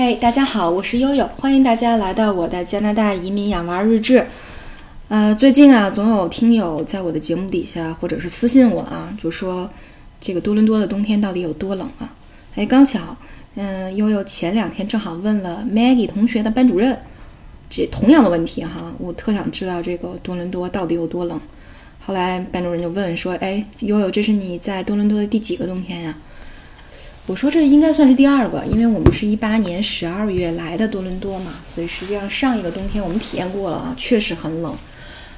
嘿，大家好，我是悠悠，欢迎大家来到我的加拿大移民养娃日志。呃，最近啊，总有听友在我的节目底下或者是私信我啊，就说这个多伦多的冬天到底有多冷啊？哎，刚巧，嗯，悠悠前两天正好问了 Maggie 同学的班主任这同样的问题哈，我特想知道这个多伦多到底有多冷。后来班主任就问说：“哎，悠悠，这是你在多伦多的第几个冬天呀？”我说这应该算是第二个，因为我们是一八年十二月来的多伦多嘛，所以实际上上一个冬天我们体验过了啊，确实很冷，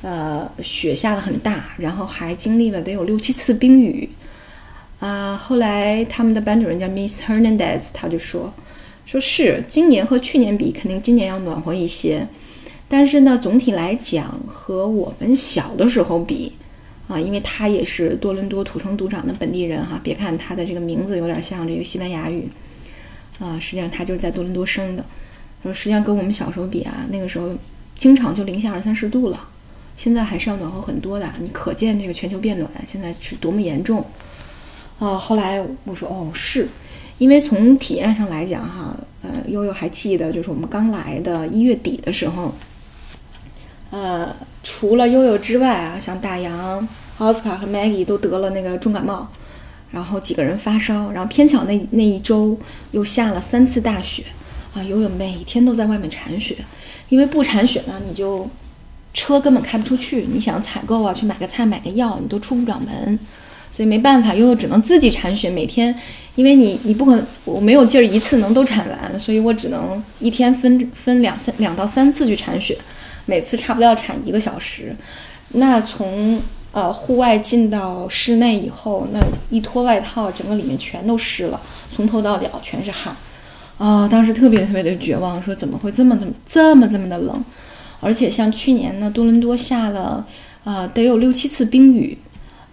呃，雪下的很大，然后还经历了得有六七次冰雨，啊，后来他们的班主任叫 Miss Hernandez，他就说，说是今年和去年比，肯定今年要暖和一些，但是呢，总体来讲和我们小的时候比。啊，因为他也是多伦多土生土长的本地人哈，别看他的这个名字有点像这个西班牙语，啊，实际上他就是在多伦多生的。说实际上跟我们小时候比啊，那个时候经常就零下二三十度了，现在还是要暖和很多的。你可见这个全球变暖现在是多么严重。啊，后来我说哦，是因为从体验上来讲哈，呃，悠悠还记得就是我们刚来的一月底的时候。呃，除了悠悠之外啊，像大洋、奥斯卡和 Maggie 都得了那个重感冒，然后几个人发烧，然后偏巧那那一周又下了三次大雪，啊，悠悠每天都在外面铲雪，因为不铲雪呢，你就车根本开不出去，你想采购啊，去买个菜、买个药，你都出不了门，所以没办法，悠悠只能自己铲雪，每天，因为你你不可能，我没有劲儿一次能都铲完，所以我只能一天分分两三两到三次去铲雪。每次差不多要铲一个小时，那从呃户外进到室内以后，那一脱外套，整个里面全都湿了，从头到脚全是汗，啊，当时特别特别的绝望，说怎么会这么这么这么这么的冷？而且像去年呢，多伦多下了啊得有六七次冰雨，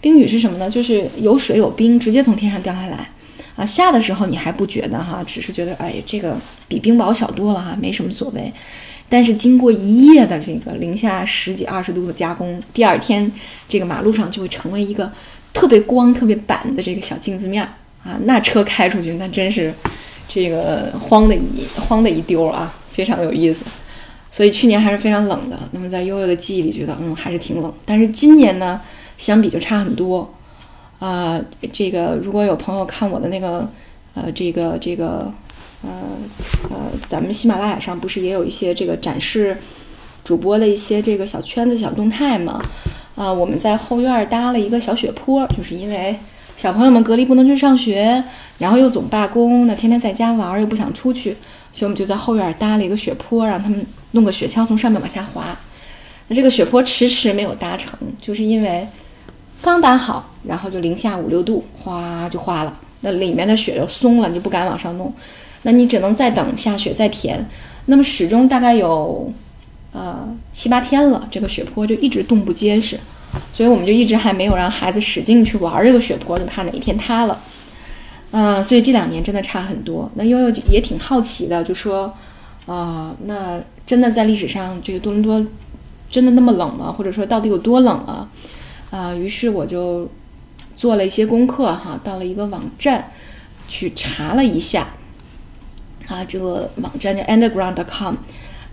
冰雨是什么呢？就是有水有冰直接从天上掉下来，啊下的时候你还不觉得哈，只是觉得哎这个比冰雹小多了哈，没什么所谓。但是经过一夜的这个零下十几二十度的加工，第二天这个马路上就会成为一个特别光、特别板的这个小镜子面儿啊！那车开出去，那真是这个慌的一慌的一丢啊，非常有意思。所以去年还是非常冷的。那么在悠悠的记忆里，觉得嗯还是挺冷。但是今年呢，相比就差很多啊。这个如果有朋友看我的那个呃这个这个。呃呃，咱们喜马拉雅上不是也有一些这个展示主播的一些这个小圈子、小动态吗？啊，我们在后院搭了一个小雪坡，就是因为小朋友们隔离不能去上学，然后又总罢工，那天天在家玩又不想出去，所以我们就在后院搭了一个雪坡，让他们弄个雪橇从上面往下滑。那这个雪坡迟迟没有搭成，就是因为刚搭好，然后就零下五六度，哗就化了，那里面的雪就松了，你就不敢往上弄。那你只能再等下雪再填，那么始终大概有，呃七八天了，这个雪坡就一直冻不结实，所以我们就一直还没有让孩子使劲去玩这个雪坡，就怕哪一天塌了，嗯，所以这两年真的差很多。那悠悠也挺好奇的，就说，啊，那真的在历史上这个多伦多真的那么冷吗？或者说到底有多冷啊？啊，于是我就做了一些功课哈，到了一个网站去查了一下。啊，这个网站叫 underground.com，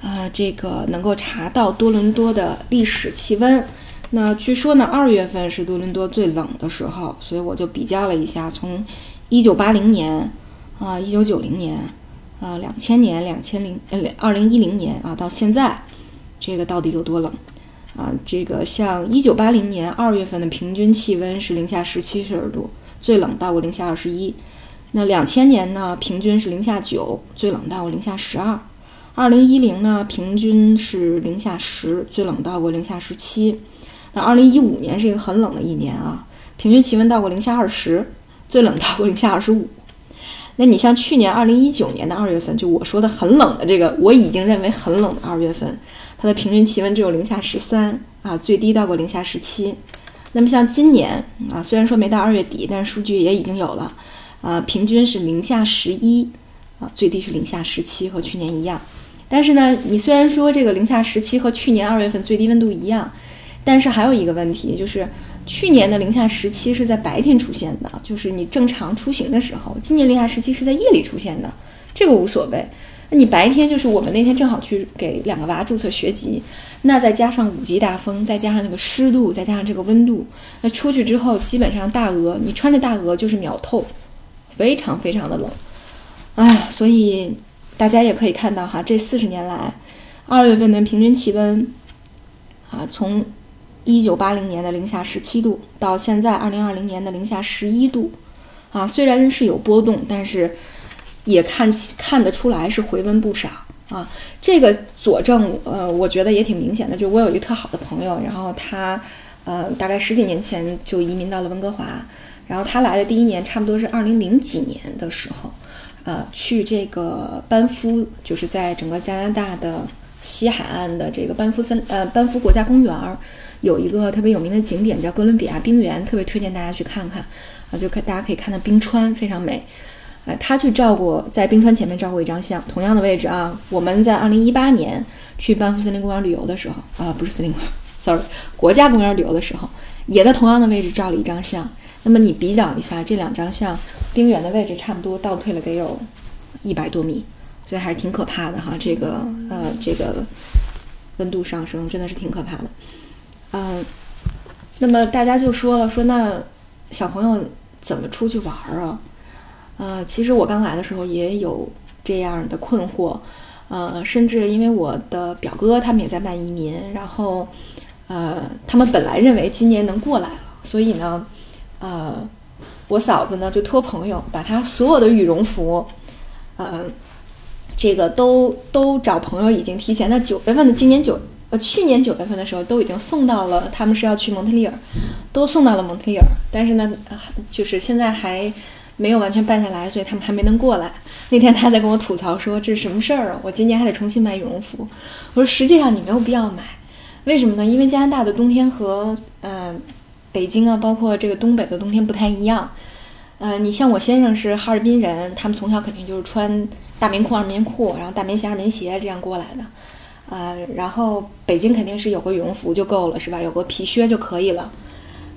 啊，这个能够查到多伦多的历史气温。那据说呢，二月份是多伦多最冷的时候，所以我就比较了一下，从一九八零年啊，一九九零年啊，两千年、两千零呃二零一零年啊，到现在，这个到底有多冷啊？这个像一九八零年二月份的平均气温是零下十七摄氏度，最冷到过零下二十一。那两千年呢，平均是零下九，最冷到过零下十二；二零一零呢，平均是零下十，最冷到过零下十七。那二零一五年是一个很冷的一年啊，平均气温到过零下二十，最冷到过零下二十五。那你像去年二零一九年的二月份，就我说的很冷的这个，我已经认为很冷的二月份，它的平均气温只有零下十三啊，最低到过零下十七。那么像今年啊，虽然说没到二月底，但是数据也已经有了。啊，平均是零下十一，啊，最低是零下十七，和去年一样。但是呢，你虽然说这个零下十七和去年二月份最低温度一样，但是还有一个问题，就是去年的零下十七是在白天出现的，就是你正常出行的时候；今年零下十七是在夜里出现的，这个无所谓。那你白天就是我们那天正好去给两个娃注册学籍，那再加上五级大风，再加上那个湿度，再加上这个温度，那出去之后基本上大鹅，你穿着大鹅就是秒透，非常非常的冷，哎，所以大家也可以看到哈，这四十年来，二月份的平均气温啊，从一九八零年的零下十七度到现在二零二零年的零下十一度，啊，虽然是有波动，但是。也看看得出来是回温不少啊，这个佐证呃，我觉得也挺明显的。就我有一个特好的朋友，然后他呃大概十几年前就移民到了温哥华，然后他来的第一年差不多是二零零几年的时候，呃，去这个班夫，就是在整个加拿大的西海岸的这个班夫森呃班夫国家公园儿有一个特别有名的景点叫哥伦比亚冰原，特别推荐大家去看看啊，就可大家可以看到冰川非常美。呃他去照过，在冰川前面照过一张相，同样的位置啊。我们在二零一八年去班夫森林公园旅游的时候啊，不是森林公园，sorry，国家公园旅游的时候，也在同样的位置照了一张相。那么你比较一下这两张像，冰原的位置差不多倒退了得有一百多米，所以还是挺可怕的哈。这个呃，这个温度上升真的是挺可怕的。嗯，那么大家就说了，说那小朋友怎么出去玩儿啊？呃，其实我刚来的时候也有这样的困惑，呃，甚至因为我的表哥他们也在办移民，然后，呃，他们本来认为今年能过来了，所以呢，呃，我嫂子呢就托朋友把她所有的羽绒服，呃，这个都都找朋友已经提前在九月份的今年九呃去年九月份的时候都已经送到了，他们是要去蒙特利尔，都送到了蒙特利尔，但是呢，就是现在还。没有完全办下来，所以他们还没能过来。那天他在跟我吐槽说：“这是什么事儿啊？我今年还得重新买羽绒服。”我说：“实际上你没有必要买，为什么呢？因为加拿大的冬天和嗯北京啊，包括这个东北的冬天不太一样。呃，你像我先生是哈尔滨人，他们从小肯定就是穿大棉裤、二棉裤，然后大棉鞋、二棉鞋这样过来的。呃，然后北京肯定是有个羽绒服就够了，是吧？有个皮靴就可以了。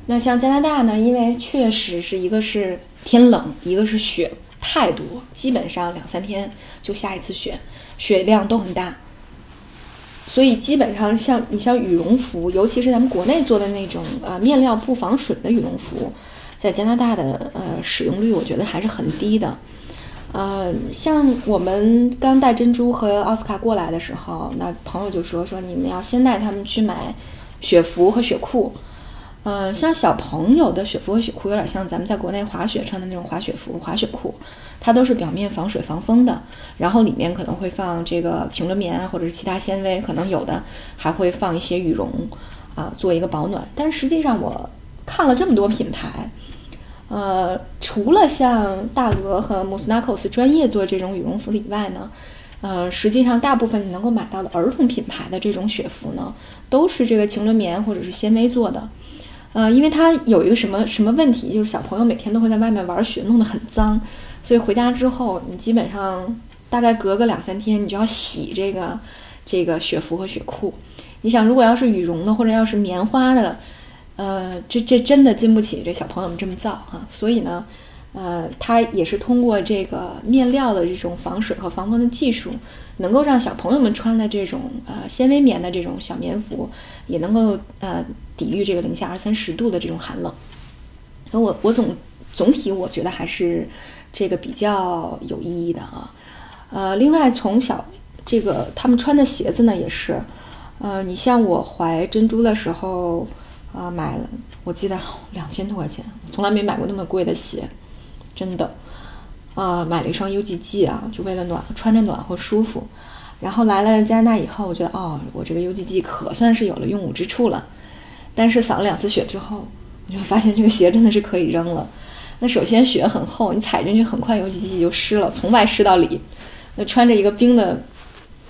那像加拿大呢？因为确实是一个是。天冷，一个是雪太多，基本上两三天就下一次雪，雪量都很大，所以基本上像你像羽绒服，尤其是咱们国内做的那种呃面料不防水的羽绒服，在加拿大的呃使用率我觉得还是很低的。呃，像我们刚带珍珠和奥斯卡过来的时候，那朋友就说说你们要先带他们去买雪服和雪裤。呃，像小朋友的雪服和雪裤有点像咱们在国内滑雪穿的那种滑雪服、滑雪裤，它都是表面防水防风的，然后里面可能会放这个晴纶棉啊，或者是其他纤维，可能有的还会放一些羽绒啊，做一个保暖。但实际上我看了这么多品牌，呃，除了像大鹅和 Mosnacos 专业做这种羽绒服以外呢，呃，实际上大部分你能够买到的儿童品牌的这种雪服呢，都是这个晴纶棉或者是纤维做的。呃，因为他有一个什么什么问题，就是小朋友每天都会在外面玩雪，弄得很脏，所以回家之后，你基本上大概隔个两三天，你就要洗这个这个雪服和雪裤。你想，如果要是羽绒的或者要是棉花的，呃，这这真的经不起这小朋友们这么造啊。所以呢，呃，它也是通过这个面料的这种防水和防风的技术，能够让小朋友们穿的这种呃纤维棉的这种小棉服，也能够呃。抵御这个零下二三十度的这种寒冷，那我我总总体我觉得还是这个比较有意义的啊。呃，另外从小这个他们穿的鞋子呢也是，呃，你像我怀珍珠的时候啊买了，我记得两千多块钱，从来没买过那么贵的鞋，真的，啊，买了一双 UGG 啊，就为了暖穿着暖和舒服。然后来了加拿大以后，我觉得哦，我这个 UGG 可算是有了用武之处了。但是扫了两次雪之后，我就发现这个鞋真的是可以扔了。那首先雪很厚，你踩进去很快 UGG 就湿了，从外湿到里。那穿着一个冰的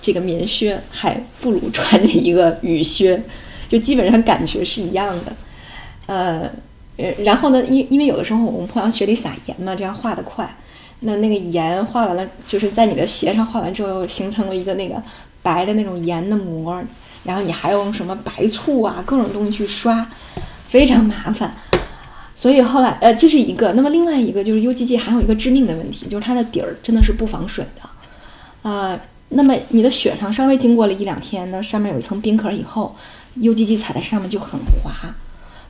这个棉靴，还不如穿着一个雨靴，就基本上感觉是一样的。呃，呃然后呢，因因为有的时候我们碰上雪里撒盐嘛，这样化得快。那那个盐化完了，就是在你的鞋上化完之后，形成了一个那个白的那种盐的膜。然后你还用什么白醋啊，各种东西去刷，非常麻烦。所以后来，呃，这是一个。那么另外一个就是 UGG 还有一个致命的问题，就是它的底儿真的是不防水的。啊，那么你的雪上稍微经过了一两天，那上面有一层冰壳以后，UGG 踩在上面就很滑。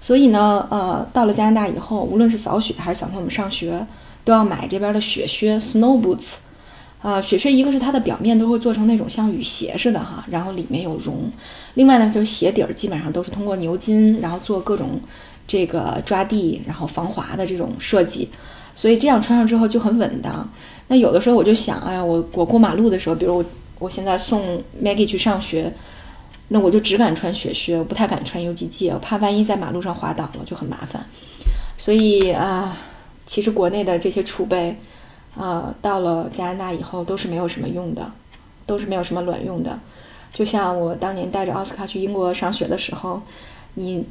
所以呢，呃，到了加拿大以后，无论是扫雪还是小朋友们上学，都要买这边的雪靴 （snow boots）。啊，雪靴一个是它的表面都会做成那种像雨鞋似的哈，然后里面有绒。另外呢，就是鞋底儿基本上都是通过牛筋，然后做各种这个抓地，然后防滑的这种设计，所以这样穿上之后就很稳当。那有的时候我就想，哎呀，我我过马路的时候，比如我我现在送 Maggie 去上学，那我就只敢穿雪靴，我不太敢穿 UGG，我怕万一在马路上滑倒了就很麻烦。所以啊，其实国内的这些储备。啊，到了加拿大以后都是没有什么用的，都是没有什么卵用的。就像我当年带着奥斯卡去英国上学的时候，你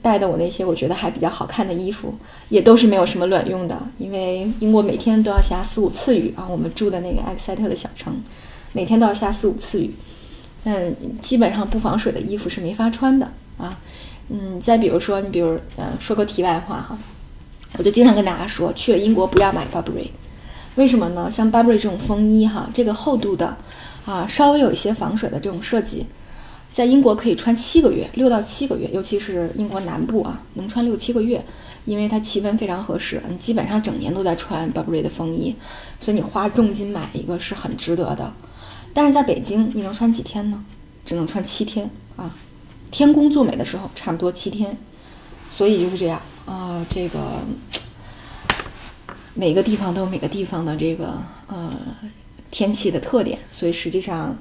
带的我那些我觉得还比较好看的衣服，也都是没有什么卵用的。因为英国每天都要下四五次雨啊，我们住的那个埃克塞特的小城，每天都要下四五次雨。嗯，基本上不防水的衣服是没法穿的啊。嗯，再比如说，你比如，嗯，说个题外话哈，我就经常跟大家说，去了英国不要买 Burberry。为什么呢？像 Burberry 这种风衣哈，这个厚度的，啊，稍微有一些防水的这种设计，在英国可以穿七个月，六到七个月，尤其是英国南部啊，能穿六七个月，因为它气温非常合适，你基本上整年都在穿 Burberry 的风衣，所以你花重金买一个是很值得的。但是在北京，你能穿几天呢？只能穿七天啊，天公作美的时候，差不多七天，所以就是这样啊，这个。每个地方都有每个地方的这个呃天气的特点，所以实际上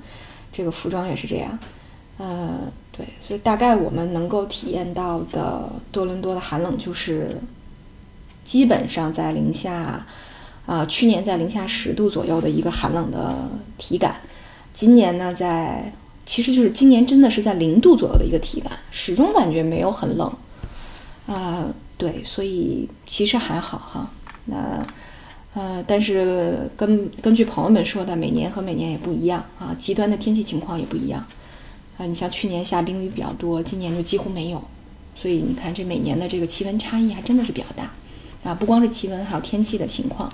这个服装也是这样，呃，对，所以大概我们能够体验到的多伦多的寒冷就是基本上在零下啊，去年在零下十度左右的一个寒冷的体感，今年呢在其实就是今年真的是在零度左右的一个体感，始终感觉没有很冷啊，对，所以其实还好哈。那，呃，但是根根据朋友们说的，每年和每年也不一样啊，极端的天气情况也不一样啊。你像去年下冰雨比较多，今年就几乎没有，所以你看这每年的这个气温差异还真的是比较大啊。不光是气温，还有天气的情况。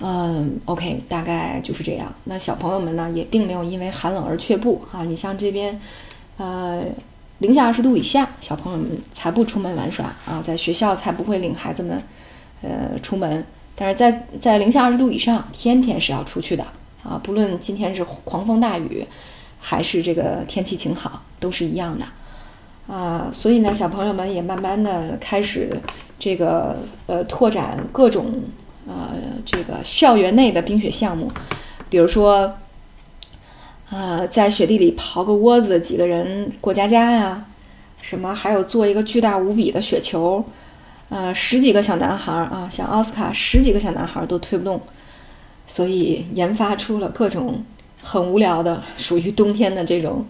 嗯，OK，大概就是这样。那小朋友们呢，也并没有因为寒冷而却步啊。你像这边，呃，零下二十度以下，小朋友们才不出门玩耍啊，在学校才不会领孩子们。呃，出门，但是在在零下二十度以上，天天是要出去的啊！不论今天是狂风大雨，还是这个天气晴好，都是一样的啊！所以呢，小朋友们也慢慢的开始这个呃拓展各种呃这个校园内的冰雪项目，比如说呃在雪地里刨个窝子，几个人过家家呀，什么还有做一个巨大无比的雪球。呃，十几个小男孩儿啊，像奥斯卡，十几个小男孩儿都推不动，所以研发出了各种很无聊的属于冬天的这种，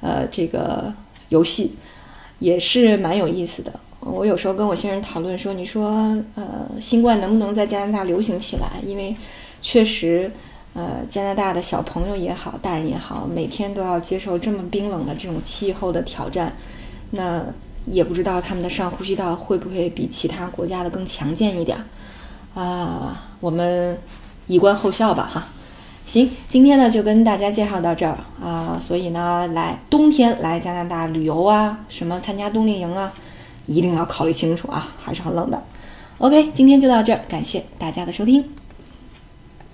呃，这个游戏也是蛮有意思的。我有时候跟我先生讨论说，你说，呃，新冠能不能在加拿大流行起来？因为确实，呃，加拿大的小朋友也好，大人也好，每天都要接受这么冰冷的这种气候的挑战，那。也不知道他们的上呼吸道会不会比其他国家的更强健一点儿啊？我们以观后效吧，哈。行，今天呢就跟大家介绍到这儿啊。所以呢，来冬天来加拿大旅游啊，什么参加冬令营啊，一定要考虑清楚啊，还是很冷的。OK，今天就到这儿，感谢大家的收听。